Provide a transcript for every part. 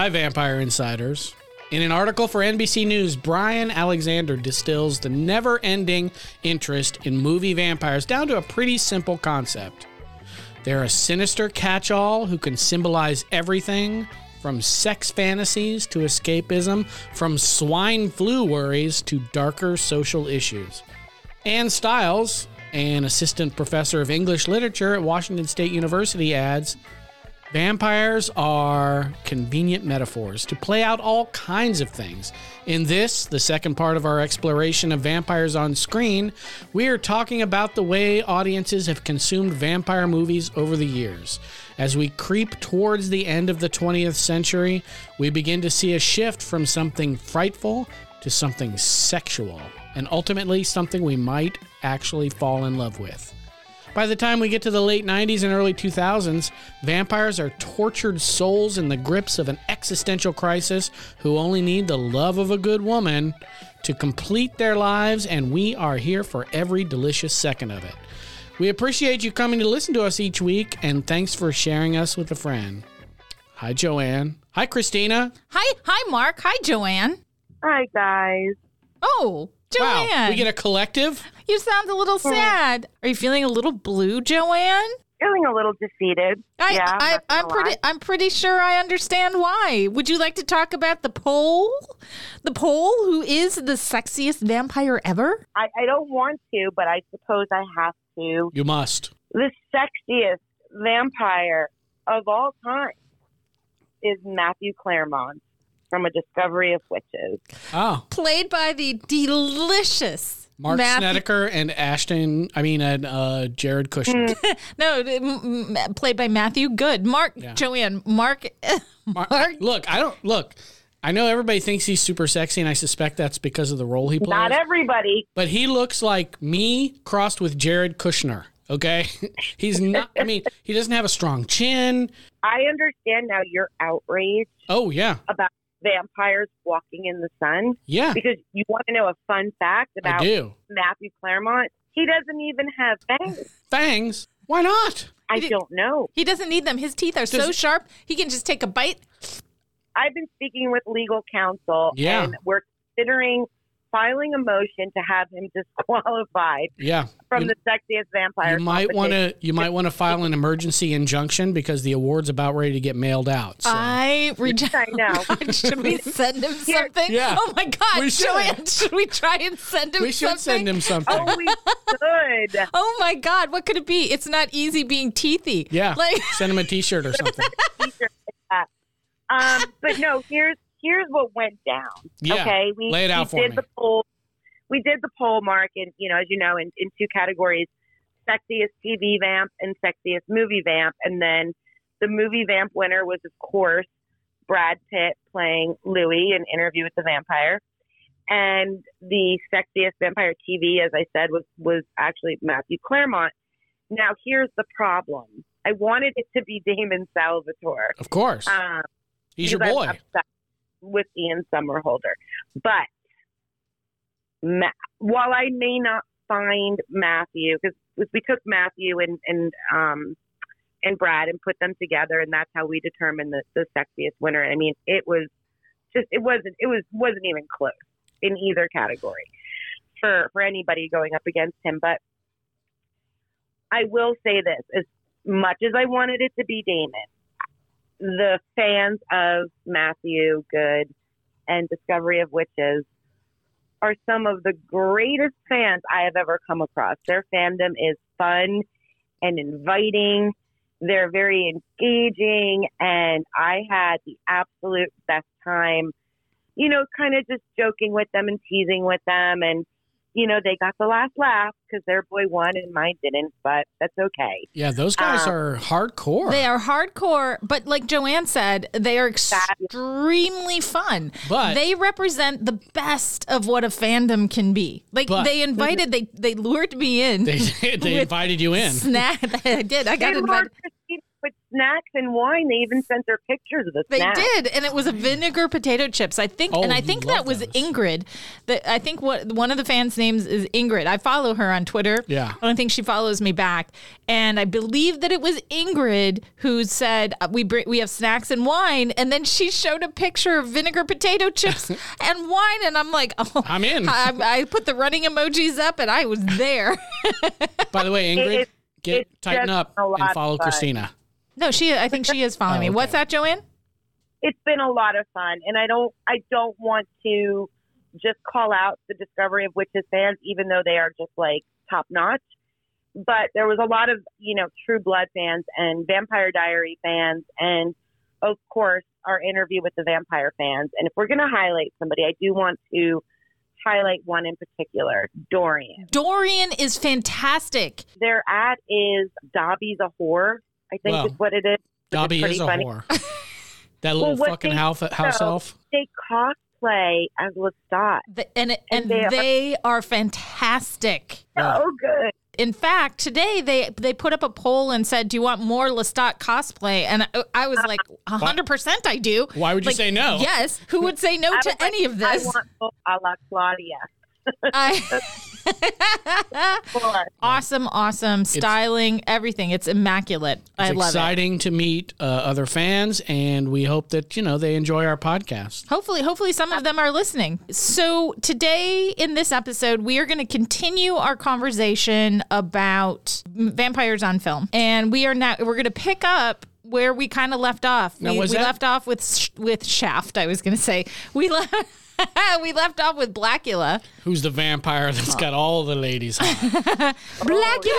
Hi, Vampire Insiders. In an article for NBC News, Brian Alexander distills the never ending interest in movie vampires down to a pretty simple concept. They're a sinister catch all who can symbolize everything from sex fantasies to escapism, from swine flu worries to darker social issues. Anne Stiles, an assistant professor of English literature at Washington State University, adds Vampires are convenient metaphors to play out all kinds of things. In this, the second part of our exploration of vampires on screen, we are talking about the way audiences have consumed vampire movies over the years. As we creep towards the end of the 20th century, we begin to see a shift from something frightful to something sexual, and ultimately something we might actually fall in love with. By the time we get to the late 90s and early 2000s, vampires are tortured souls in the grips of an existential crisis who only need the love of a good woman to complete their lives, and we are here for every delicious second of it. We appreciate you coming to listen to us each week, and thanks for sharing us with a friend. Hi, Joann. Hi, Kristina. Hi, hi, Marc. Hi, Joann. Hi, guys. Oh, Joann. Wow, we get a collective? You sound a little sad. Are you feeling a little blue, Joann? Feeling a little defeated. I, yeah, I, I'm pretty. lie. I'm pretty sure I understand why. Would you like to talk about the poll? The poll, who is the sexiest vampire ever? I, I don't want to, but I suppose I have to. You must. The sexiest vampire of all time is Matthew Clairmont from A Discovery of Witches. Oh, Played by the delicious Marc Matthew- Snedeker and Ashton, I mean, and uh, Jared Kushner. No, m- m- played by Matthew Goode. Marc, Yeah. Joann, Marc. Marc, Marc- look, I don't look. I know everybody thinks he's super sexy, and I suspect that's because of the role he plays. Not everybody. but he looks like me crossed with Jared Kushner. Okay, he's not. I mean, he doesn't have a strong chin. I understand now your outrage Oh yeah, about vampires walking in the sun yeah, because you want to know a fun fact about do. Matthew Clairmont. He doesn't even have fangs. Fangs? Why not? I He don't know. he doesn't need them. His teeth are so sharp. He can just take a bite. I've been speaking with legal counsel, Yeah. and we're considering filing a motion to have him disqualified Yeah, from You- the sexiest vampire. you might want to. You might want to file an emergency injunction because the award's about ready to get mailed out. So. I reject. I know. should we send him Here- something? Yeah. Oh my God, We should. Joann, should we try and send him we should something? send him something. oh, we should. Oh my God, what could it be? It's not easy being teethy. yeah, Like, send him a T-shirt or something. T-shirt like that. Um, but no, here's here's what went down. Yeah, okay, we, lay it out we for did me. the poll. We did the poll, Marc, and you know, as you know, in, in two categories: sexiest TV vamp and sexiest movie vamp. And then the movie vamp winner was, of course, Brad Pitt playing Louis in Interview with the Vampire. And the sexiest vampire TV, as I said, was was actually Matthew Clairmont. Now, here's the problem. I wanted it to be Damon Salvatore. Of course, Um, he's your boy. With Ian Somerhalder. But Ma- while I may not find Matthew, because we took Matthew and and um and Brad and put them together, and that's how we determined the, the sexiest winner. I mean, it was just it wasn't it was wasn't even close in either category for for anybody going up against him. But I will say this: as much as I wanted it to be Damon, the fans of Matthew Goode and Discovery of Witches are some of the greatest fans I have ever come across. Their fandom is fun and inviting. They're very engaging, and I had the absolute best time, you know, kind of just joking with them and teasing with them. And, you know, they got the last laugh because their boy won and mine didn't, but that's okay. Yeah, those guys Um, are hardcore. they are hardcore, but like Joann said, they are extremely fun. But- they represent the best of what a fandom can be. Like But- they invited, they they lured me in. they they with invited you in. Snack. I did. I got They invited. Lured Kristina with snacks and wine. They even sent their pictures of the They snacks. did, and it was a vinegar potato chips. I think, Oh, and I think love that was those. Ingrid. That I think what one of the fans' names is Ingrid. I follow her on Twitter. Yeah. I don't think she follows me back, and I believe that it was Ingrid who said uh, we bring, we have snacks and wine, and then she showed a picture of vinegar potato chips and wine, and I'm like, oh, I'm in. I, I put the running emojis up, and I was there. By the way, Ingrid, It- get tighten up and follow. Kristina. No, she. I think she is following Oh, me. What's that, Joann? it's been a lot of fun and i don't i don't want to just call out the discovery of witches fans even though they are just like top notch but there was a lot of you know true blood fans and vampire diary fans and of course our interview with the vampire fans and if we're going to highlight somebody i do want to highlight one in particular dorian Dorian is fantastic. their ad is dobby's a whore i think Well, is what it is Dobby pretty is a funny. whore. That little Well, fucking they- house, house so- elf. they cosplay as lestat The- and it, and And they are- they are fantastic. Wow. so good In fact, today they they put up a poll and said, "Do you want more Lestat cosplay?" And I, I was like, uh, hundred percent, I do. Why would you Like, say no? Yes, who would say no to like, any of this? I want both a la Claudia. I- awesome, awesome styling, everything. It's immaculate. I It's love it. exciting to meet uh, other fans, and we hope that you know they enjoy our podcast. Hopefully, hopefully some of them are listening. So today in this episode, we are going to continue our conversation about vampires on film, and we are now we're going to pick up where we kind of left off. Now, we was we that- left off with Sh- with Shaft. I was going to say we left. we left off with Blacula. Who's the vampire that's got all the ladies hot? Blacula.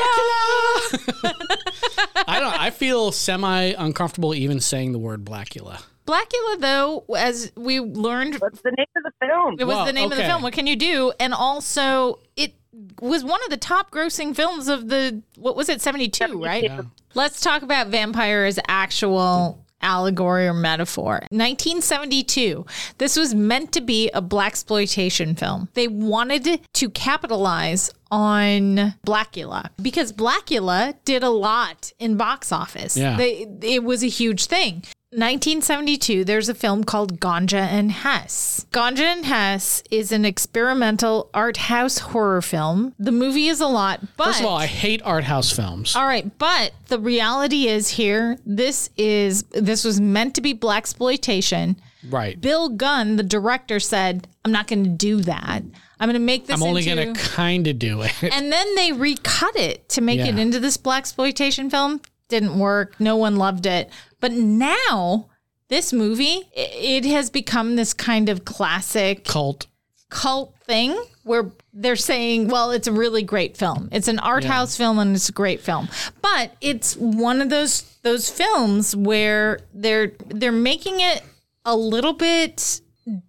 I don't. I feel semi uncomfortable even saying the word Blacula. Blacula, though, as we learned What's the name of the film? It was Well, the name of the okay. film. What can you do? And also, it was one of the top grossing films of the, what was it, 72, right? Yeah. Let's talk about vampire as actual allegory or metaphor. 1972. This was meant to be a black exploitation film. They wanted to capitalize on Blacula because Blacula did a lot in box office. Yeah. They, it was a huge thing. 1972, there's a film called Ganja and Hess. Ganja and Hess is an experimental art house horror film. The movie is a lot, but First of all, I hate art house films. all right, but the reality is here, this is this was meant to be black exploitation. Right. Bill Gunn, the director, said, "I'm not going to do that. I'm going to make this I'm only into." gonna kind of do it. and then they recut it to make it into this black exploitation film. Didn't work. No one loved it. But now this movie, it has become this kind of classic Cult. cult thing where they're saying, well, it's a really great film. It's an art house film and it's a great film. But it's one of those those films where they're they're making it a little bit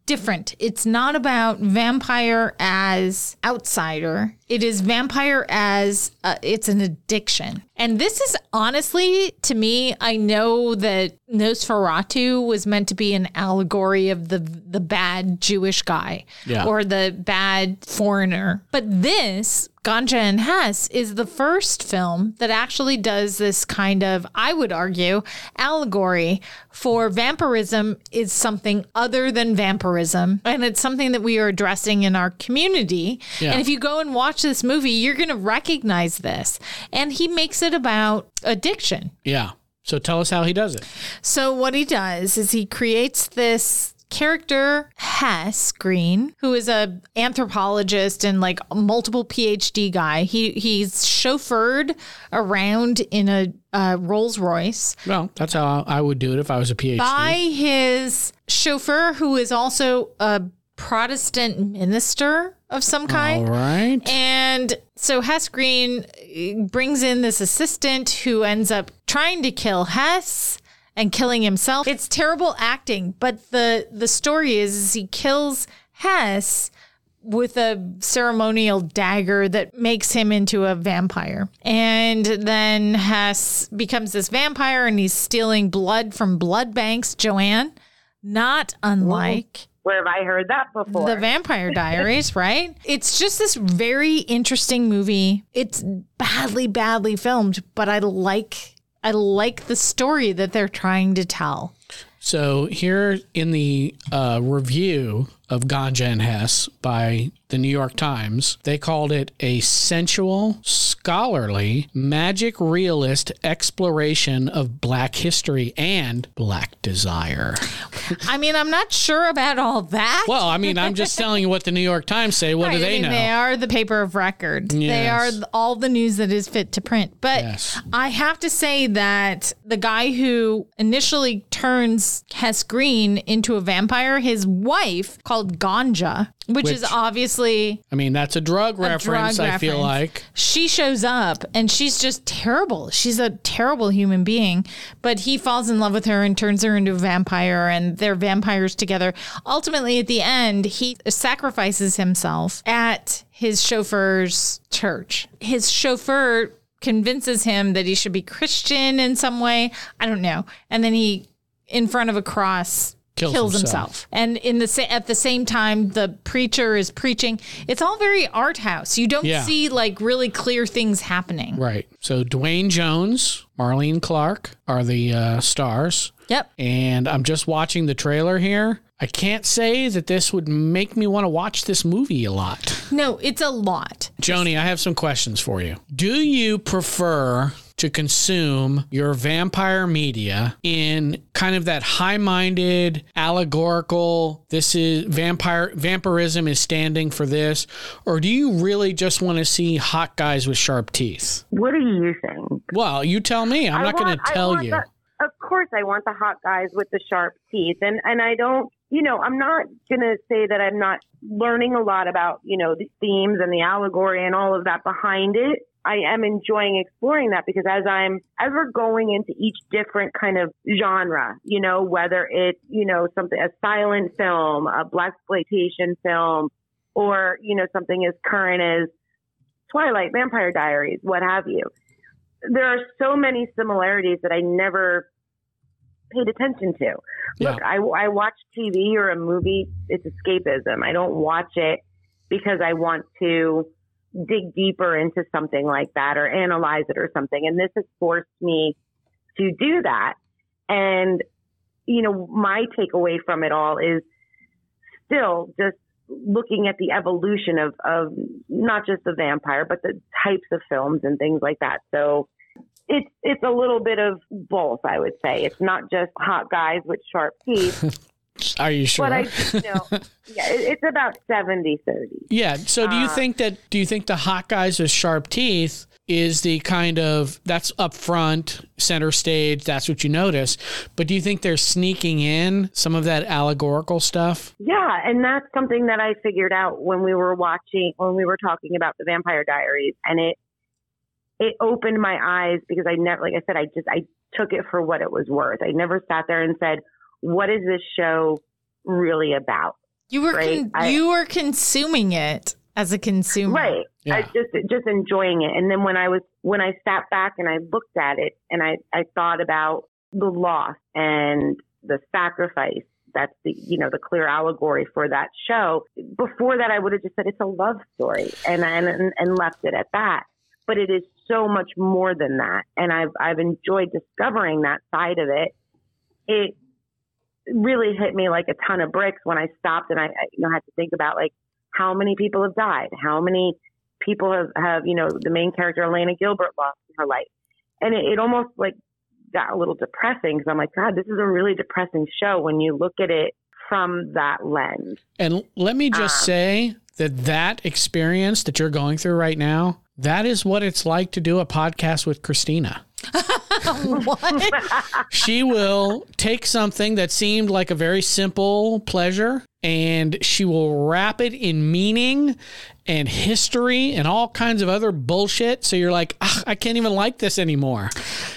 different. It's not about vampire as outsider. It is vampire as uh, it's an addiction. And this is honestly to me, I know that Nosferatu was meant to be an allegory of the the bad Jewish guy Yeah. or the bad foreigner. But this Ganja and Hess is the first film that actually does this kind of, I would argue, allegory for vampirism is something other than vampirism. And it's something that we are addressing in our community. Yeah. And if you go and watch this movie, you're going to recognize this. And he makes it about addiction. Yeah. So tell us how he does it. So what he does is he creates this character Hess Green, who is a anthropologist and like a multiple PhD guy. He he's chauffeured around in a uh, Rolls Royce Well, that's how I would do it if I was a PhD. by his chauffeur, who is also a Protestant minister of some kind. All right. And so Hess Green brings in this assistant who ends up trying to kill Hess and killing himself. It's terrible acting, but the the story is, is he kills Hess with a ceremonial dagger that makes him into a vampire. And then Hess becomes this vampire and he's stealing blood from blood banks, Joann, not unlike Where have I heard that before? the Vampire Diaries, right? It's just this very interesting movie. It's badly, badly filmed, but I like I like the story that they're trying to tell. So here in the uh, review of Ganja and Hess by the New York Times, they called it a sensual, scholarly, magic realist exploration of black history and black desire. I mean, I'm not sure about all that. Well, I mean, I'm just telling you what the New York Times say. What Right, do I they mean, know? They are the paper of record. They are all the news that is fit to print. But Yes. I have to say that the guy who initially turns Hess Green into a vampire, his wife called Ganja, which, is obviously I mean, that's a drug reference, drug I feel reference. like. she shows up and she's just terrible. She's a terrible human being, but he falls in love with her and turns her into a vampire and they're vampires together. Ultimately, at the end, he sacrifices himself at his chauffeur's church. His chauffeur convinces him that he should be Christian in some way. I don't know. And then he, in front of a cross, Kills kills, himself. himself. And in the sa- at the same time, the preacher is preaching. It's all very art house. You don't Yeah. see like really clear things happening. Right. So Duane Jones, Marlene Clark are the uh, stars. Yep. And I'm just watching the trailer here. I can't say that this would make me want to watch this movie a lot. No, it's a lot. Joni, I have some questions for you. Do you prefer to consume your vampire media in kind of that high-minded, allegorical, this is vampire vampirism is standing for this, or do you really just want to see hot guys with sharp teeth? What do you think Well, you tell me. I'm I not going to tell you. the- of course, I want the hot guys with the sharp teeth, and and I don't. You know, I'm not gonna say that I'm not learning a lot about you know the themes and the allegory and all of that behind it. I am enjoying exploring that because as I'm we're going into each different kind of genre, you know, whether it's you know something a silent film, a black exploitation film, or you know something as current as Twilight, Vampire Diaries, what have you there are so many similarities that I never paid attention to. Yeah. Look, I, I watch TV or a movie, it's escapism. I don't watch it because I want to dig deeper into something like that or analyze it or something. And this has forced me to do that. And, you know, my takeaway from it all is still just looking at the evolution of, of not just the vampire, but the types of films and things like that. So it's it's a little bit of both, I would say. It's not just hot guys with sharp teeth, Are you sure? but I yeah, it's about 70 30. Yeah. So do you Uh, think that do you think the hot guys with sharp teeth is the kind of that's up front, center stage, that's what you notice. But do you think they're sneaking in some of that allegorical stuff? Yeah, and that's something that I figured out when we were watching when we were talking about the Vampire Diaries and it it opened my eyes because I never like I said I just I took it for what it was worth. I never sat there and said, "What is this show really about?" You were Right, con- I- you were consuming it as a consumer. Right. I just just enjoying it. And then when I was when I sat back and I looked at it and I I thought about the loss and the sacrifice. That's the you know the clear allegory for that show. Before that, I would have just said it's a love story and and and left it at that. But it is so much more than that, and I've I've enjoyed discovering that side of it. It really hit me like a ton of bricks when I stopped and I, I you know had to think about like how many people have died, how many people have, have you know, the main character, Elena Gilbert, lost her life. And it, it almost like got a little depressing because I'm like, God, this is a really depressing show when you look at it from that lens. And let me just Um, say that that experience that you're going through right now, that is what it's like to do a podcast with Kristina. what? She will take something that seemed like a very simple pleasure and she will wrap it in meaning and history and all kinds of other bullshit. So you're like, I can't even like this anymore.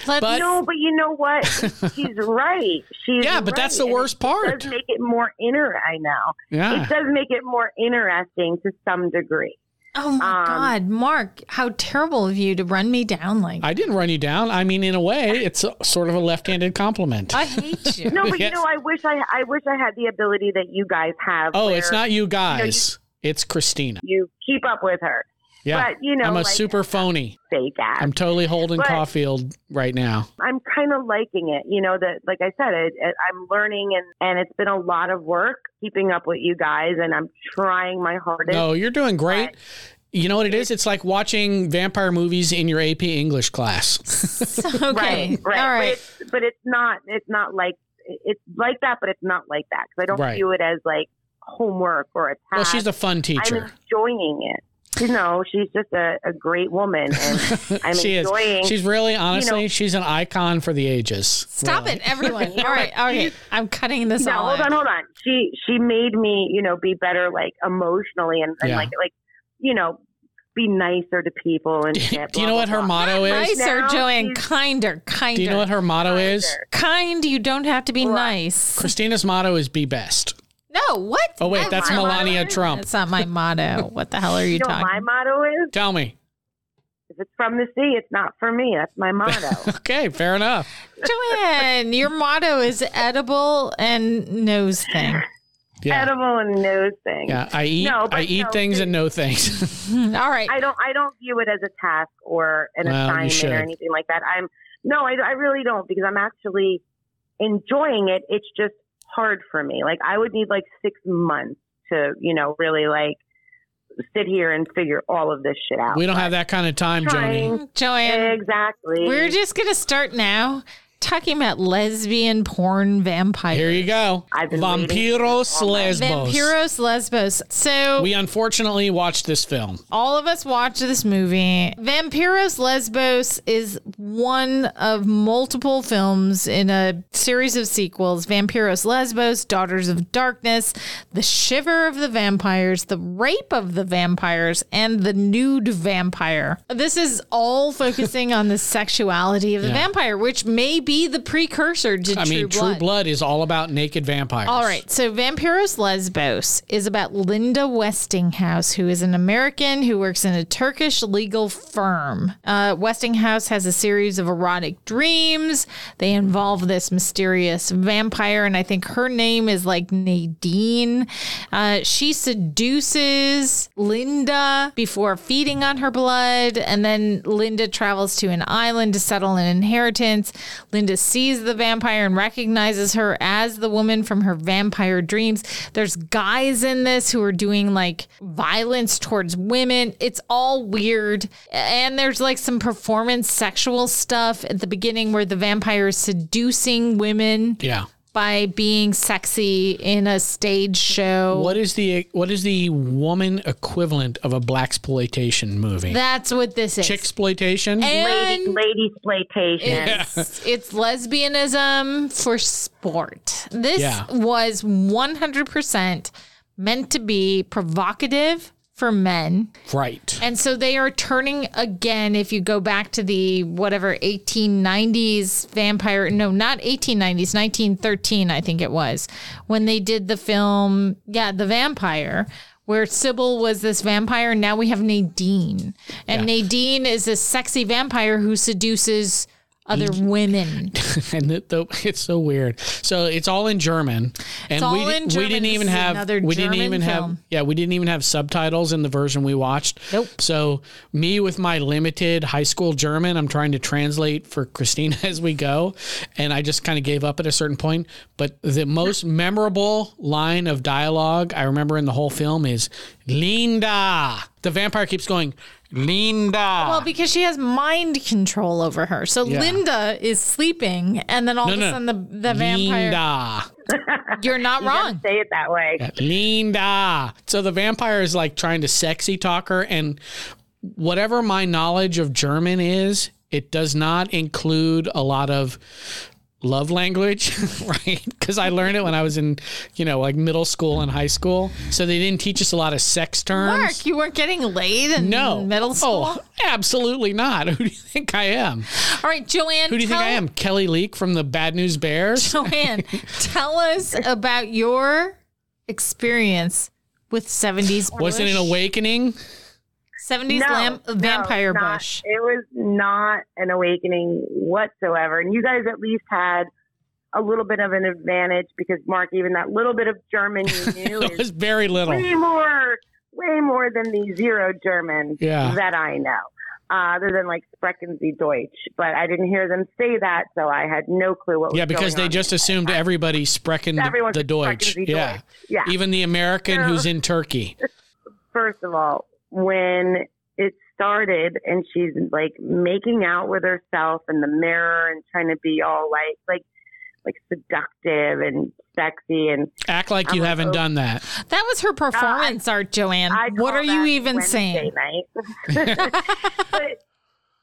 Let's- But- No, but you know what? She's right. She's Yeah, but that's the And worst It part. does make it more inner. I know Yeah. it does make it more interesting to some degree. Oh my um, God, Marc, how terrible of you to run me down like I didn't run you down. I mean, in a way, it's a, sort of a left-handed compliment. I hate you. No, but Yes. you know, I wish I I wish I had the ability that you guys have. oh, where it's not you guys. it's Kristina. You keep up with her, Yeah. But, you know, I'm a like- super phony. fake ass. I'm totally holding But- Caulfield right now. I'm kind of liking it. You know that, like I said, it, it, I'm learning, and and it's been a lot of work keeping up with you guys, and I'm trying my hardest. No, you're doing great. But- You know what it is? It's like watching vampire movies in your AP English class. okay. Right, right. All right. But it's, but it's not. It's not like it's like that, but it's not like that because I don't Right. view it as like homework or a task. well, she's a fun teacher. I'm teacher. enjoying it. You know, she's just a, a great woman, and I'm she is. enjoying. She's really, honestly, she's an icon for the ages. Stop Really. it, everyone. All right. All right. I'm cutting this no, all hold on, hold on. She she made me, you know, be better like emotionally and, and Yeah. like like you know, be nicer to people and shit. Do you know blah, what her blah. motto is? Nicer, Now Joann. Kinder. Kinder. Do you know what her motto is? Kind. You don't have to be Right. nice. Kristina's motto is be best. No. What? Oh, wait, that's my Melania is? Trump. That's not my motto. What the hell are you, You know talking? my motto is? Tell me. If it's from the sea, it's not for me. That's my motto. Okay, fair enough. Joann, your motto is edible and nose thing. Yeah. Edible and nose thing. Yeah, I eat No, but I eat no, things and know things. Hmm, all right. I don't I don't view it as a task or an Well, assignment or anything like that. I'm no, I, I really don't because I'm actually enjoying it. It's just hard for me. Like I would need like six months to you know really like sit here and figure all of this shit out. we don't have that kind of time, Joni. Trying. Joann, exactly. we're just going to start now talking about lesbian porn vampires. Here you go. I've been waiting Vampiros Lesbos. Vampiros Lesbos. So We unfortunately watched this film. all of us watched this movie. Vampiros Lesbos is one of multiple films in a series of sequels Vampiros Lesbos, Daughters of Darkness, The Shiver of the Vampires, The Rape of the Vampires, and The Nude Vampire. This is all focusing on the sexuality of the Yeah. vampire, which may be the precursor to I True mean, Blood. True Blood is all about naked vampires. All right. So Vampiros Lesbos is about Linda Westinghouse, who is an American who works in a Turkish legal firm. Uh, Westinghouse has a series of erotic dreams. They involve this mysterious vampire, and I think her name is like Nadine. Uh, she seduces Linda before feeding on her blood, and then Linda travels to an island to settle an inheritance. Linda sees the vampire and recognizes her as the woman from her vampire dreams. There's guys in this who are doing like violence towards women. It's all weird. And there's like some performance sexual stuff at the beginning where the vampire is seducing women Yeah. By being sexy in a stage show. What is the what is the woman equivalent of a black exploitation movie? That's what this is. Chick exploitation. lady And lady exploitation. it's, it's lesbianism for sport. This Yeah. was 100% meant to be provocative for men. right. And so they are turning again, if you go back to the whatever 1890s vampire, no, not 1890s, 1913, I think it was, when they did the film, yeah, The Vampire. Where Sybil was this vampire, and now we have Nadine. And Yeah. Nadine is this sexy vampire who seduces other mm. women. and the, the, it's so weird. So it's all in German, and we in we didn't even is have we didn't even film. have yeah we didn't even have subtitles in the version we watched. Nope. So me with my limited high school German, I'm trying to translate for Kristina as we go, and I just kind of gave up at a certain point. But the most memorable line of dialogue I remember in the whole film is Linda. The vampire keeps going Linda. Well, because she has mind control over her. So Yeah. Linda is sleeping, and then all no, of a no, sudden the, the vampire. Linda. You're not You wrong. say it that way. Linda. So the vampire is like trying to sexy talk her, and whatever my knowledge of German is, it does not include a lot of love language, right? Because I learned it when I was in, you know, like middle school and high school. So they didn't teach us a lot of sex terms. Marc, you weren't getting laid in no, middle oh, school. Oh, absolutely not. Who do you think I am? All right, Joann. Who do you think I am? Kelly Leak from the Bad News Bears? Joann, tell us about your experience with 70s bush. Was it an awakening? 70s No, lamp, no, vampire not- bush. It was not an awakening whatsoever. And you guys at least had a little bit of an advantage because Marc, even that little bit of German you knew It is was very little. way more, way more than the zero German Yeah. that I know, uh, other than like Sprechen Sie Deutsch. But I didn't hear them say that, so I had no clue what was Yeah, because they just assumed everybody sprechen the Deutsch. Yeah. Deutsch. Yeah. Even the American No. who's in Turkey. First of all, when it started and she's like making out with herself in the mirror and trying to be all like like like seductive and sexy and Act like I'm you like, haven't oh. done that. That was her performance uh, art, Joann. I what are you even Wednesday saying? Night. but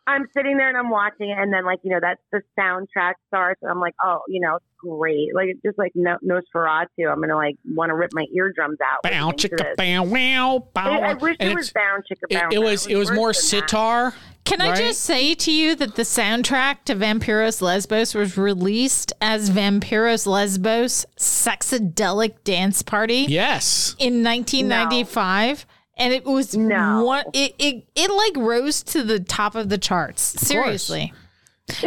I'm sitting there and I'm watching it, and then like you know that's the soundtrack starts, and I'm like, oh, you know, it's great. Like it's just like no- Nosferatu. I'm gonna like want to rip my eardrums out. Bow listening to chicka this. bow wow bow. I, I wish and it was it's- bound chicka it, bound. it was it was more worse than that. sitar. Can I right? just say to you that the soundtrack to Vampiros Lesbos was released as Vampiros Lesbos Sexadelic Dance Party Yes. in 1995? And it was No. one it, it it like rose to the top of the charts. Seriously.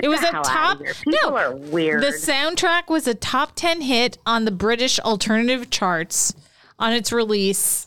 It was a top no, are weird. The soundtrack was a top 10 hit on the British alternative charts on its release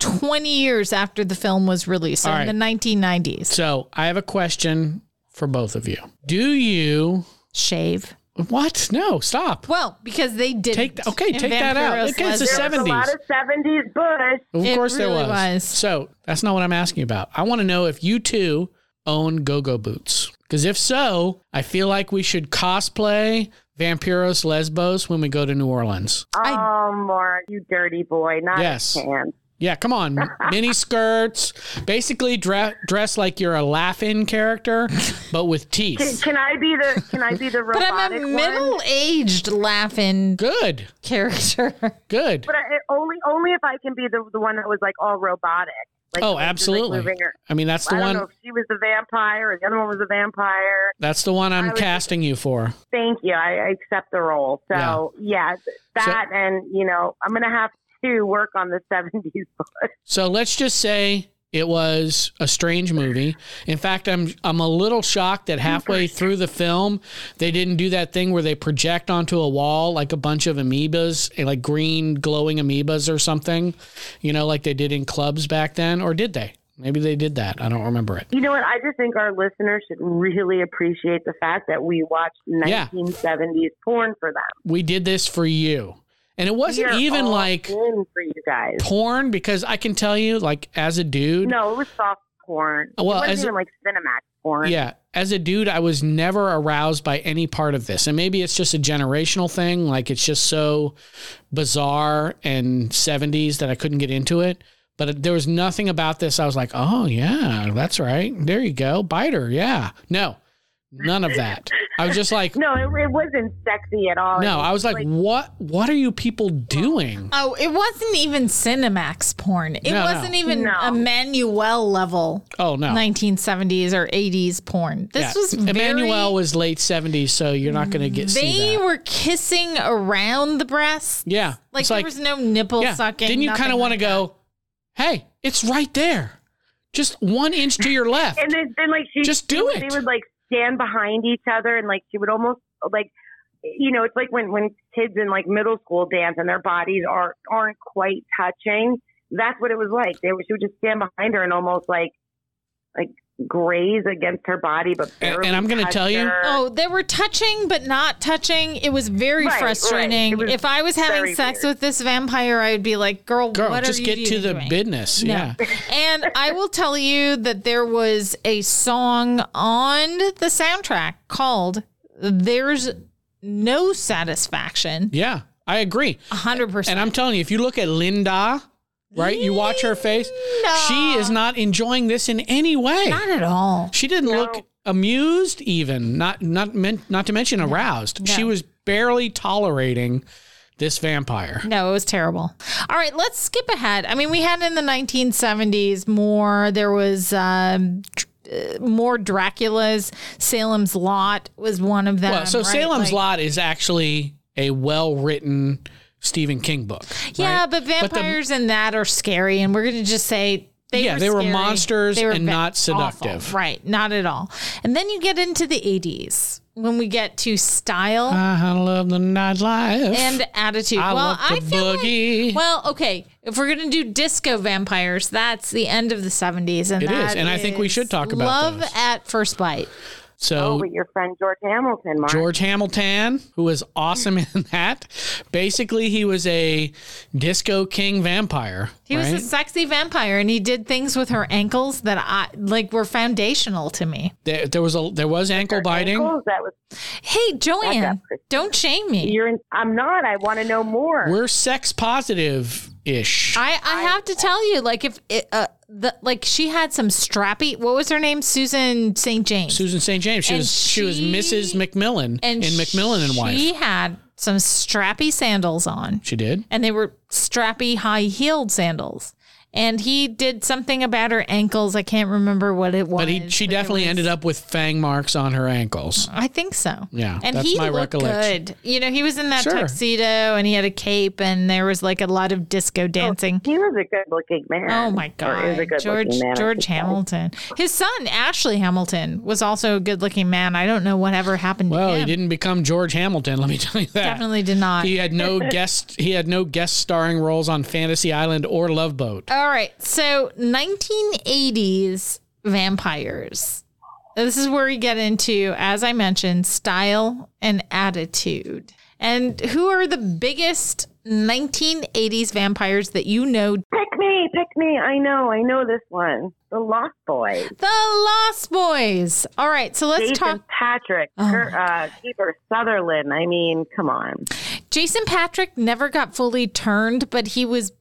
20 years after the film was released so All in the 1990s. So I have a question for both of you. Do you Shave. What? No, stop. Well, because they did Take th- okay, take that out. Okay, it's the there was a lot of 70s Bush. Of It course there really was. was. So that's not what I'm asking about. I want to know if you two own go-go boots. Because if so, I feel like we should cosplay Vampiros Lesbos when we go to New Orleans. Oh, Marc, you dirty boy. Not Yes. a chance. Yeah, come on. Mini skirts. Basically dre- dress like you're a laugh-in character, but with teeth. can I be the Can I be the robotic But I'm a one? middle-aged laughing Good. character. Good. But I, only only if I can be the the one that was like all robotic. Like, Oh, she was, like, absolutely. moving her- I mean, that's the I don't one. know if she was the vampire or the other one was a vampire. That's the one I'm I was- casting you for. Thank you. I, I accept the role. So yeah, th- that and you know I'm gonna have to work on the 70s book. So let's just say it was a strange movie. In fact, I'm I'm a little shocked that halfway through the film they didn't do that thing where they project onto a wall like a bunch of amoebas, eh, like green glowing amoebas or something, you know, like they did in clubs back then, or did they? Maybe they did that. I don't remember it. You know what? I just think our listeners should really appreciate the fact that we watched Yeah. 1970s porn for them. We did this for you. And it wasn't are even like in for you guys. porn because I can tell you like as a dude, No, it was soft porn. Well, it wasn't as a- even like Cinemax porn. Yeah. As a dude, I was never aroused by any part of this. And maybe it's just a generational thing. Like it's just so bizarre and 70s that I couldn't get into it. But there was nothing about this. I was like, oh, yeah, that's right. There you go. Biter. Yeah. No, none of that. I was just like, No, it, it wasn't sexy at all. no, It I was like, what? What are you people doing? Oh, it wasn't even Cinemax porn. It No, no. wasn't even No. Emmanuelle level Oh, no. 1970s or 80s porn. This Yeah. was very, Emmanuelle was late 70s, so you're not going to get see They that. were kissing around the breast. yeah. Like, It's there was no nipple yeah. sucking. Didn't you kind of want to go, hey, it's right there. Just one inch to your left. And then, then like she Just do she it. They would like stand behind each other and like she would almost like you know, it's like when when kids in like middle school dance and their bodies are aren't quite touching. That's what it was like. They would she would just stand behind her and almost like like graze against her body, but And- and I'm gonna touch tell you- her. Oh, they were touching but not touching. It was very Right, right. frustrating. It was if I was having sex weird. with this vampire, I'd be like, "Girl, Girl, what just are get you to the doing? business. No. Yeah. and I will tell you that there was a song on the soundtrack called "There's No Satisfaction." Yeah. I agree. hundred percent. And I'm telling you, if you look at Linda, right, you watch her face, she is not enjoying this in any way. not at all. She didn't look amused even, not not meant not to mention aroused. She was barely tolerating this vampire. No, it was terrible. All right, let's skip ahead. I mean, we had in the 1970s more. There was um, uh, more Dracula's. Salem's Lot was one of them. Well, so right? Salem's Like- Lot is actually a well-written Stephen King book. Yeah, right? but the- vampires in that are scary, and we're going to just say They Yeah, they were scary. monsters and ve- not awful. seductive. Right, not at all. And then you get into the 80s when we get to style I love the nightlife. and attitude. I well, love to I feel like well, okay. If we're gonna do disco vampires, that's the end of the seventies, and It is, and I think we should talk about love those. at first bite. So Oh, with your friend George Hamilton, Marc. George Hamilton, who was awesome in that. Basically, he was a disco king vampire. He was a sexy vampire, and he did things with her ankles that I like were foundational to me. there, there was a there was ankle biting. Ankles, that was Hey, Joann, don't shame me. you're. In, I'm not. I want to know more. We're sex positive ish. I, I have to tell you, like if it, uh, the like she had some strappy. What was her name? Susan St. James. Susan St. James. She And was she, was she- Mrs. McMillan and in McMillan and Wife. She had some strappy sandals on. She did. and they were strappy high heeled sandals. And he did something about her ankles. I can't remember what it was. But he, she it definitely was- ended up with fang marks on her ankles. I think so. Yeah, and that's he my looked recollection. good. You know, he was in that Sure. tuxedo and he had a cape, and there was like a lot of disco oh, dancing. he was a good-looking man. Oh my Or is a God, good-looking George man, George should say. Hamilton. His son Ashley Hamilton was also a good-looking man. I don't know whatever happened to him. Well, he didn't become George Hamilton. Let me tell you that. Definitely did not. He had no guest. He had no guest starring roles on Fantasy Island or Love Boat. Oh, All right. So 1980s vampires. This is where we get into, as I mentioned, style and attitude. And who are the biggest 1980s vampires that you know? Pick me, pick me. I know, I know this one. The Lost Boys. The Lost Boys. All right. So let's Jason talk. Patrick, Oh Kurt, uh, Kiefer Sutherland. I mean, come on. Jason Patrick never got fully turned, but he was.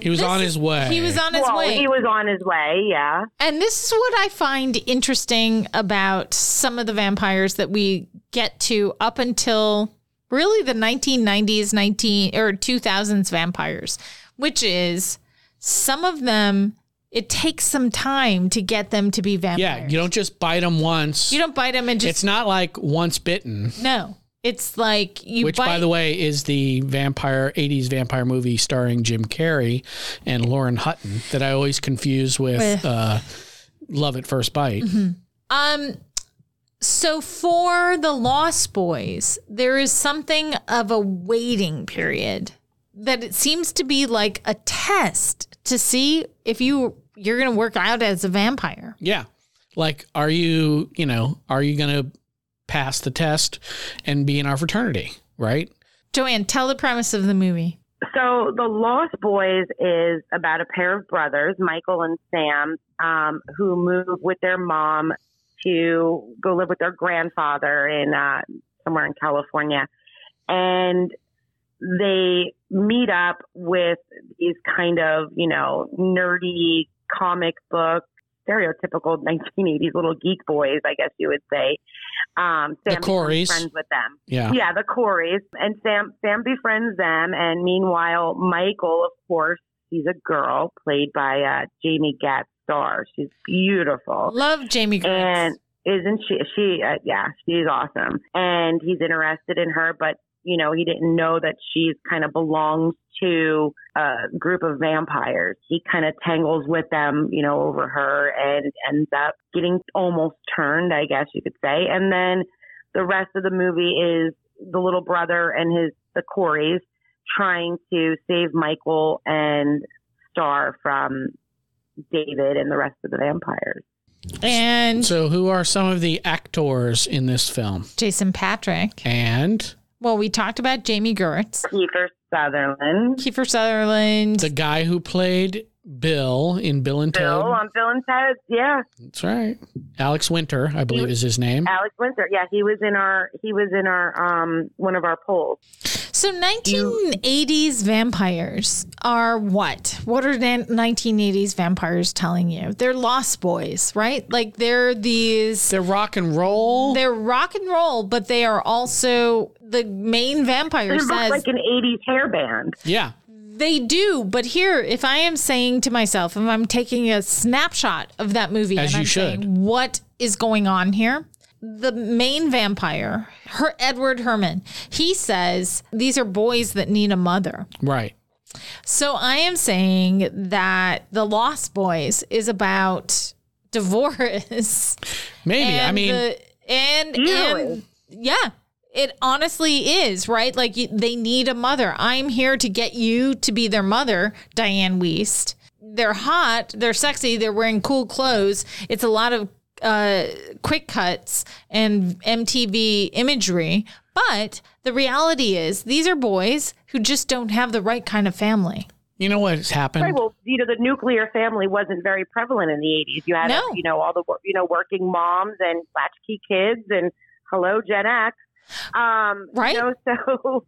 He was this on his way. He was on his well, way. he was on his way. Yeah. And this is what I find interesting about some of the vampires that we get to up until really the 1990s, 19 or 2000s vampires, which is some of them it takes some time to get them to be vampires. Yeah, you don't just bite them once. You don't bite them and just it's not like once bitten, no. It's like you which, bite by the way, is the vampire '80s vampire movie starring Jim Carrey and Lauren Hutton that I always confuse with With- uh, Love at First Bite. Um so for the Lost Boys, there is something of a waiting period that it seems to be like a test to see if you you're going to work out as a vampire. Yeah, like, are you, you know, are you gonna pass the test and be in our fraternity? Right? Joann, tell the premise of the movie. So the Lost Boys is about a pair of brothers, Michael and Sam, um, who move with their mom to go live with their grandfather in uh, somewhere in California, and they meet up with these kind of you know nerdy comic book stereotypical 1980s little geek boys, I guess you would say. Um, The Sam becomes Coreys. friends with them. Yeah. Yeah, the Coreys. And Sam Sam befriends them and meanwhile Michael, of course, he's a girl played by uh Jami Gertz Star. She's beautiful. Love Jami Gertz. And isn't she she uh, yeah, she's awesome. And he's interested in her but you know, he didn't know that she's kind of belongs to a group of vampires. He kind of tangles with them, you know, over her and ends up getting almost turned, I guess you could say. And then the rest of the movie is the little brother and his the Coreys trying to save Michael and Star from David and the rest of the vampires. and So, who are some of the actors in this film? Jason Patric. And Well, we talked about Jami Gertz, Kiefer Sutherland. Kiefer Sutherland. the guy who played Bill in Bill and Bill Ted. on Bill and Ted, yeah. That's right. Alex Winter, I believe, is his name. Alex Winter, yeah, he was in our he was in our um one of our polls. So 1980s vampires are what? What are the 1980s vampires telling you? They're lost boys, right? Like they're these They're rock and roll. they're rock and roll, but they are also the main vampire It looks says like an '80s hair band. yeah. they do. But here, if I am saying to myself, if I'm taking a snapshot of that movie As and you I'm should. saying what is going on here, the main vampire, her Edward Herrmann, he says these are boys that need a mother. Right. So I am saying that The Lost Boys is about divorce. Maybe. I mean, the, and Really? and yeah, it honestly is right. Like you, they need a mother. I'm here to get you to be their mother, Dianne Wiest. They're hot. They're sexy. They're wearing cool clothes. It's a lot of uh, quick cuts and MTV imagery. But the reality is, these are boys who just don't have the right kind of family. you know what's happened? Right. Well, you know, the nuclear family wasn't very prevalent in the '80s. You had, No. you know, all the you know working moms and latchkey kids and hello Gen X. Um, Right. You know, so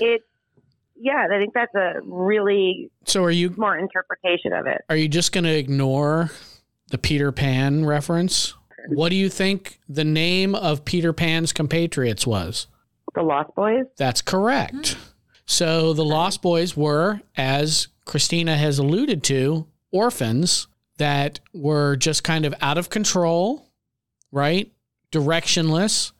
it, yeah, I think that's a really So are you smart interpretation of it. are you just going to ignore the Peter Pan reference? What do you think the name of Peter Pan's compatriots was? The Lost Boys. That's correct. Hmm. So the Lost Boys were, as Kristina has alluded to, orphans that were just kind of out of control, right? Directionless,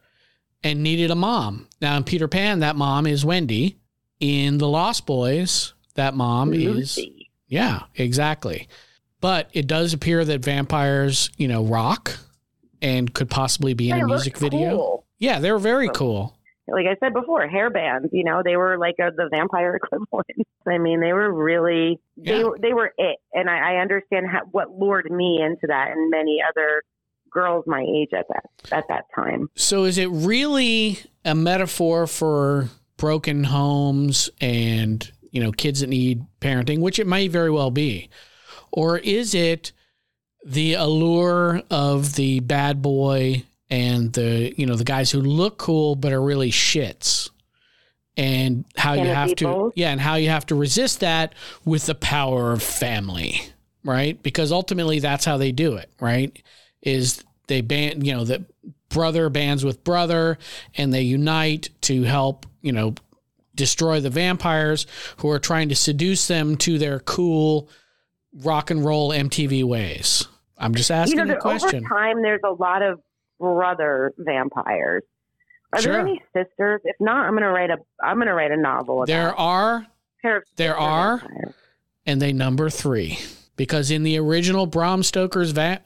and needed a mom. Now in Peter Pan, that mom is Wendy. In the Lost Boys, that mom is Lucy. yeah, exactly. But it does appear that vampires, you know, rock and could possibly be in They a music video. cool. Yeah, they were very cool. Like I said before, hair bands. You know, they were like a, the vampire equivalent. I mean, they were really they Yeah. were they were it, and I, I understand how, what lured me into that, and many other girls my age at that at that time. So is it really a metaphor for broken homes and, you know, kids that need parenting, which it might very well be? Or is it the allure of the bad boy and the, you know, the guys who look cool but are really shits? And how Can you have to both? Yeah, and how you have to resist that with the power of family, right? Because ultimately that's how they do it, right? Is they band, you know, that brother bands with brother and they unite to help, you know, destroy the vampires who are trying to seduce them to their cool rock and roll MTV ways. I'm just asking you know, the question. over time, there's a lot of brother vampires. Are Sure. there any sisters? If not, I'm gonna write a I'm gonna write a novel. There are, pair of there are. vampires. and they number three because in the original Bram Stoker's va-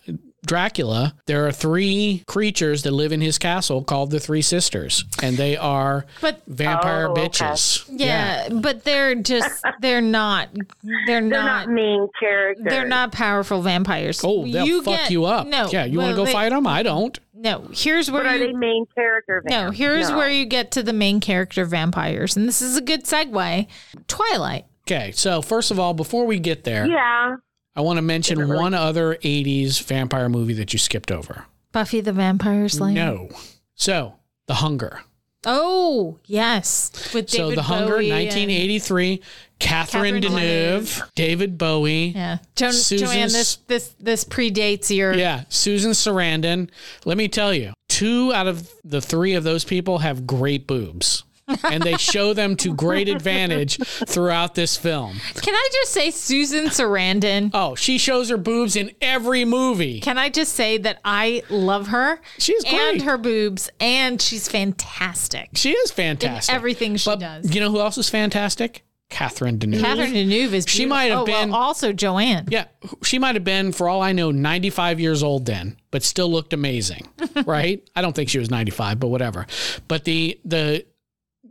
Dracula, there are three creatures that live in his castle called the Three Sisters, and they are But vampire Oh, okay. bitches. yeah, but they're just they're not they're They're not not main characters. they're not powerful vampires. Oh, they'll fuck get- you up. No, Yeah, you want to go they- fight them? I don't. No, here's where But are you they main character? No, here's No. where you get to the main character vampires, and this is a good segue. Twilight. Okay, so first of all, before we get there, Yeah. I want to mention one other 80s vampire movie that you skipped over. Buffy the Vampire Slayer. No. So, The Hunger. Oh, yes. With so, David The Hunger, Bowie and- 1983, Catherine, Catherine Deneuve, David Bowie. yeah. Jo- Susan Joann, this this this predates your Yeah, Susan Sarandon. Let me tell you, two out of the three of those people have great boobs. And they show them to great advantage throughout this film. Can I just say Susan Sarandon? Oh, she shows her boobs in every movie. Can I just say that I love her She's great. and her boobs, and she's fantastic. She is fantastic. In everything she but does. You know who else is fantastic? Catherine Deneuve. Catherine Deneuve is. She might have oh, well, been- also Joann. Yeah, she might have been, for all I know, 95 years old then, but still looked amazing, right? I don't think she was 95, but whatever. But the the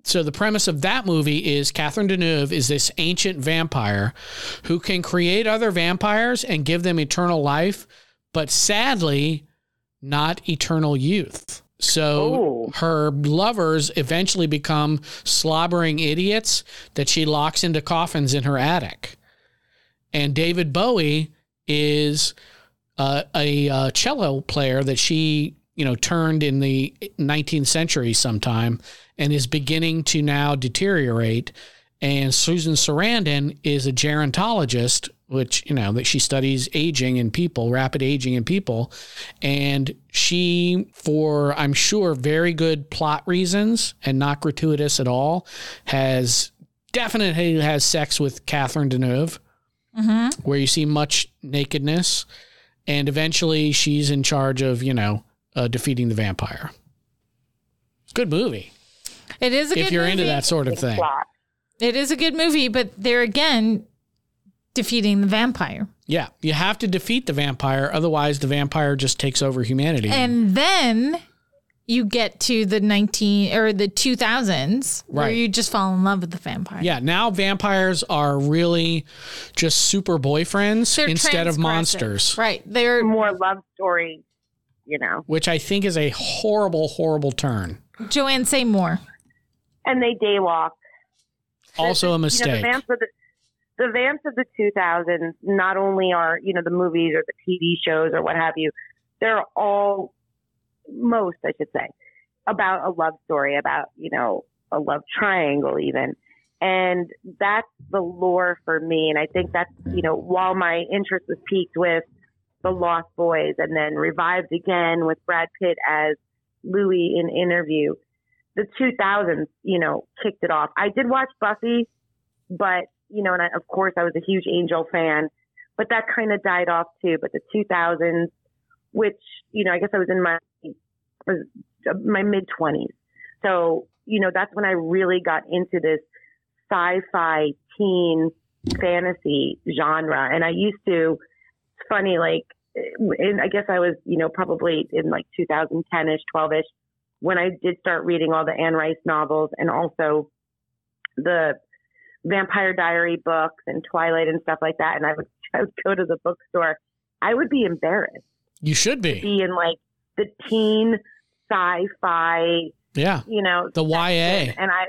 so the premise of that movie is Catherine Deneuve is this ancient vampire who can create other vampires and give them eternal life, but sadly, not eternal youth. So Oh. her lovers eventually become slobbering idiots that she locks into coffins in her attic. And David Bowie is uh, a uh, cello player that she, you know, turned in the 19th century sometime and is beginning to now deteriorate. And Susan Sarandon is a gerontologist, which, you know, that she studies aging in people, rapid aging in people. And she, for I'm sure very good plot reasons and not gratuitous at all, has definitely has sex with Catherine Deneuve where you see much nakedness, and eventually she's in charge of you know uh, defeating the vampire. Good movie It is a if good you're movie. into that sort of thing. It is a good movie, but they're again defeating the vampire. Yeah, you have to defeat the vampire, otherwise the vampire just takes over humanity. And then you get to the 19 or the 2000s where Right. you just fall in love with the vampire. yeah, now vampires are really just super boyfriends They're instead of monsters, Right. They're More love story, you know. which I think is a horrible, horrible turn. Joann, say more. And they daywalk. Also a You know, mistake. the vamps of the the vamps of the 2000s not only are you know the movies or the TV shows or what have you, they're all most I should say about a love story about you know a love triangle even, and that's the lore for me. And I think that's you know while my interest was piqued with the Lost Boys and then revived again with Brad Pitt as Louis in Interview. The 2000s, you know, kicked it off. I did watch Buffy, but you know, and I, of course I was a huge Angel fan, but that kind of died off too. But the 2000s, which you know, I guess I was in my was uh, my mid 20s, so you know that's when I really got into this sci-fi teen fantasy genre, and I used to. It's funny, like, and I guess I was, you know, probably in like 2010ish, 12ish, when I did start reading all the Anne Rice novels and also the Vampire Diary books and Twilight and stuff like that. And I would, I would go to the bookstore. I would be embarrassed you should be. be in like the teen sci-fi, Yeah, you know, the YA and I,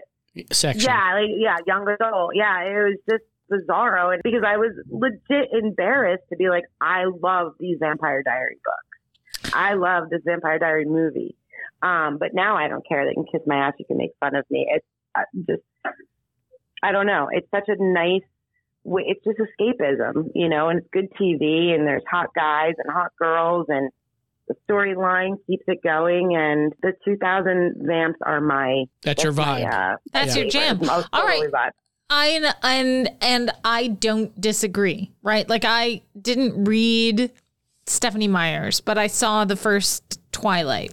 section. yeah, like, yeah, young adult. Yeah, it was just bizarro. And because I was legit embarrassed to be like, I love these Vampire Diary books. I love this Vampire Diary movie. Um, but now I don't care. They can kiss my ass. You can make fun of me. It's uh, just, I don't know. It's such a nice, way. it's just escapism, you know, and it's good TV and there's hot guys and hot girls and the storyline keeps it going. And the 2000 vamps are my, That's your my, vibe. uh, That's Yeah. your jam. most All right. vibe. I and and I don't disagree, right? Like I didn't read Stephenie Meyers, but I saw the first Twilight.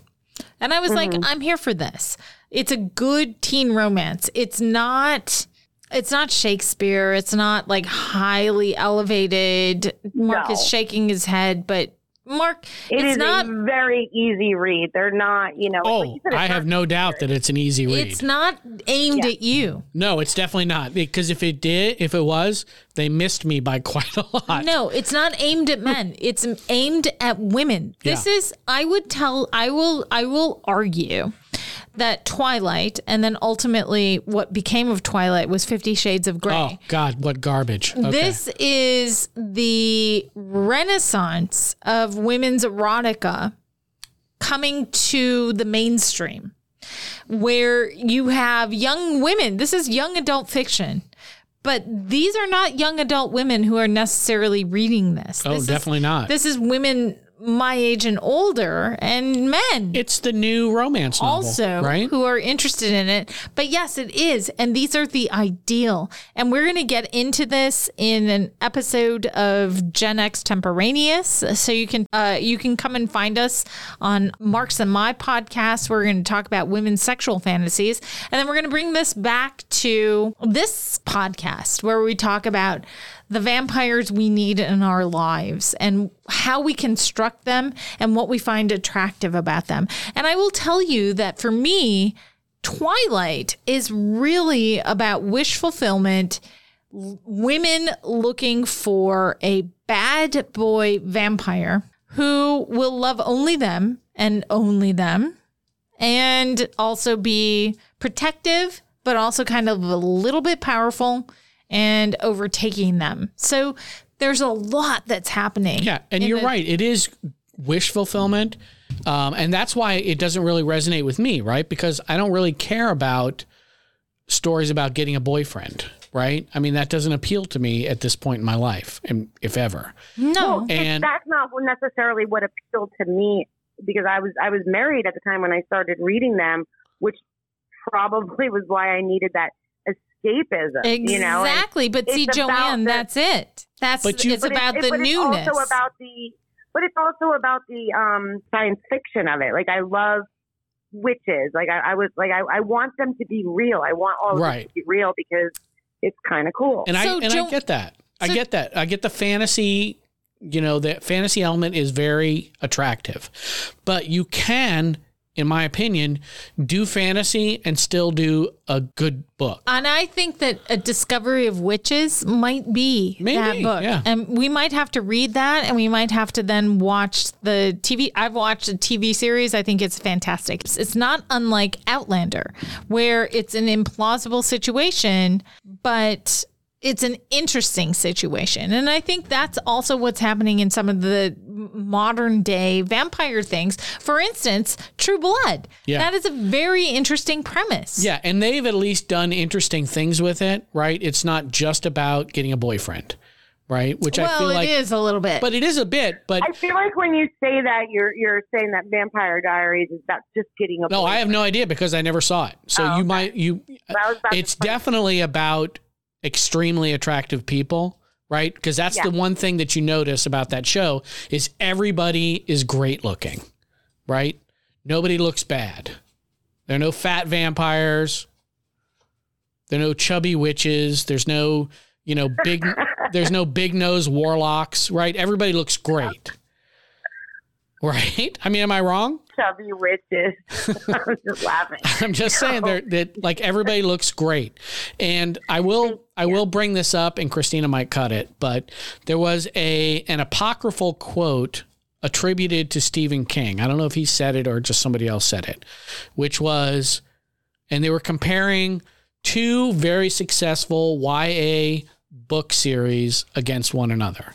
And I was like, mm-hmm. I'm here for this. It's a good teen romance. It's not it's not Shakespeare. It's not like highly elevated. Marc No. is shaking his head, but Marc, It it's is not a very easy read. They're not, you know. Oh, like Oh, you I have no doubt that it's an easy read. it's not aimed Yeah. at you. no, it's definitely not because if it did, if it was, they missed me by quite a lot. No, it's not aimed at men. It's aimed at women. This Yeah. is I would tell I will I will argue that Twilight and then ultimately what became of Twilight was 50 shades of gray. Oh God, what garbage! Okay. This is the renaissance of women's erotica coming to the mainstream where you have young women. This is young adult fiction. But these are not young adult women who are necessarily reading this. oh, This is- definitely not. This is women my age and older and men it's the new romance novel, also right? who are interested in it. But yes, it is. And these are the ideal. And we're going to get into this in an episode of Gen X Temporaneous. So you can uh, you can come and find us on Marc's and My podcast. We're going to talk about women's sexual fantasies. And then we're going to bring this back to this podcast where we talk about the vampires we need in our lives and how we construct them and what we find attractive about them. And I will tell you that for me, Twilight is really about wish fulfillment, women looking for a bad boy vampire who will love only them and only them and also be protective, but also kind of a little bit powerful and overtaking them. So there's a lot that's happening. Yeah, and you're the- right. It is wish fulfillment, um, and that's why it doesn't really resonate with me, right? Because I don't really care about stories about getting a boyfriend, right? I mean, that doesn't appeal to me at this point in my life, and if ever. No. And that's not necessarily what appealed to me because I was I was married at the time when I started reading them, which probably was why I needed that escapism. Exactly. You know, And- but see, Joann, the- that's it. That's But you- it's but about it- the but newness. It's also about the, but it's also about the um, science fiction of it. Like I love witches. Like I, I was like I, I want them to be real. I want all of Right. this to be real because it's kind of cool. And I So, and Joe- I get that. I get that. I get the fantasy. You know, the fantasy element is very attractive, but you can, in my opinion, do fantasy and still do a good book. And I think that a discovery of witches might be Maybe, that book. yeah. And we might have to read that and we might have to then watch the TV. I've watched a TV series. I think it's fantastic. It's, it's not unlike Outlander, where it's an implausible situation, but it's an interesting situation. And I think that's also what's happening in some of the modern day vampire things. For instance, True Blood. Yeah. That is a very interesting premise. Yeah, and they've at least done interesting things with it, right? It's not just about getting a boyfriend, right? Which I feel like, is a little bit. but it is a bit. But I feel like when you say that, you're you're saying that Vampire Diaries is that's just getting a. no, I have no idea because I never saw it. So Oh, you okay. might you. That was about It's definitely about extremely attractive people, right? Because that's Yeah. the one thing that you notice about that show is everybody is great looking, right? Nobody looks bad. There are no fat vampires. There are no chubby witches. There's no, you know, big. there's no big nose warlocks, right? Everybody looks great, right? I mean, am I wrong? chubby witches. I'm just laughing. I'm just saying that that like everybody looks great, and I will I will bring this up, and Kristina might cut it, but there was a an apocryphal quote attributed to Stephen King. I don't know if he said it or just somebody else said it, which was, and they were comparing two very successful YA book series against one another.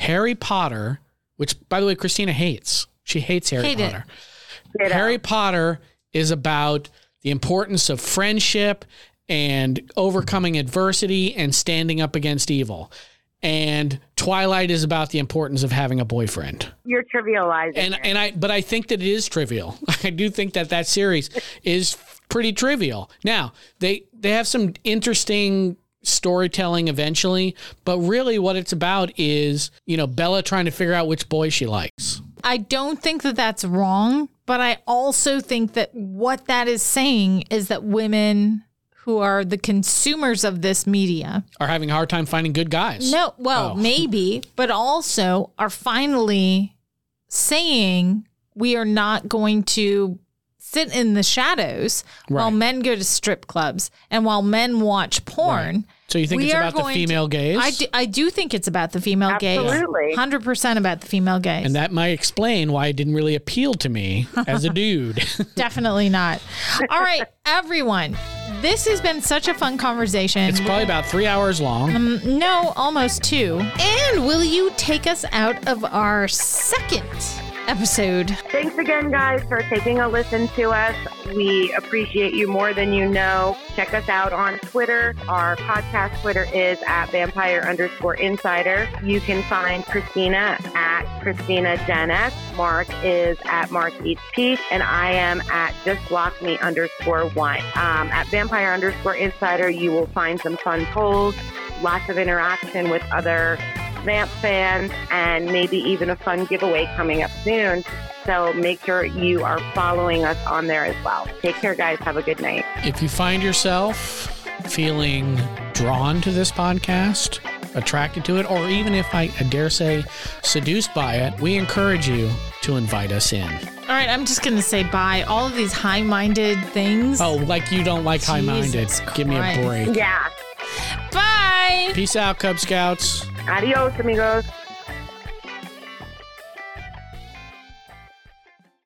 Harry Potter, which by the way Kristina hates. She hates Harry Hate. Potter. Ditto. Harry Potter is about the importance of friendship and overcoming adversity and standing up against evil. And Twilight is about the importance of having a boyfriend. You're trivializing. And it. and I but I think that it is trivial. I do think that that series is pretty trivial. Now, they they have some interesting storytelling eventually, but really what it's about is, you know, Bella trying to figure out which boy she likes. I don't think that that's wrong, but I also think that what that is saying is that women who are the consumers of this media, Are having a hard time finding good guys. no, well, Oh. maybe, but also are finally saying we are not going to sit in the shadows while men go to strip clubs and while men watch porn. So you think We it's about the going to- female gaze? I do, I do think it's about the female gaze. Absolutely. 100% about the female gaze. and that might explain why it didn't really appeal to me as a dude. Definitely not. All right, everyone. This has been such a fun conversation. it's probably about three hours long. Um, no, almost two. And will you take us out of our second episode? Thanks again, guys, for taking a listen to us. We appreciate you more than you know. Check us out on Twitter. Our podcast Twitter is at vampire underscore insider. You can find Kristina at Kristina Dennis. Marc is at Mark Eats Peace, and I am at just block me underscore one. Um, at vampire underscore insider, you will find some fun polls, lots of interaction with other Vamp fans, and maybe even a fun giveaway coming up soon. So make sure you are following us on there as well. Take care, guys. Have a good night. If you find yourself feeling drawn to this podcast, attracted to it, or even if I, I dare say seduced by it, we encourage you to invite us in. All right, I'm just going to say bye. All of these high minded things. Oh, like you don't like high minded. Give me a Christ. break. Yeah. Bye. Peace out, Cub Scouts. Adiós, amigos.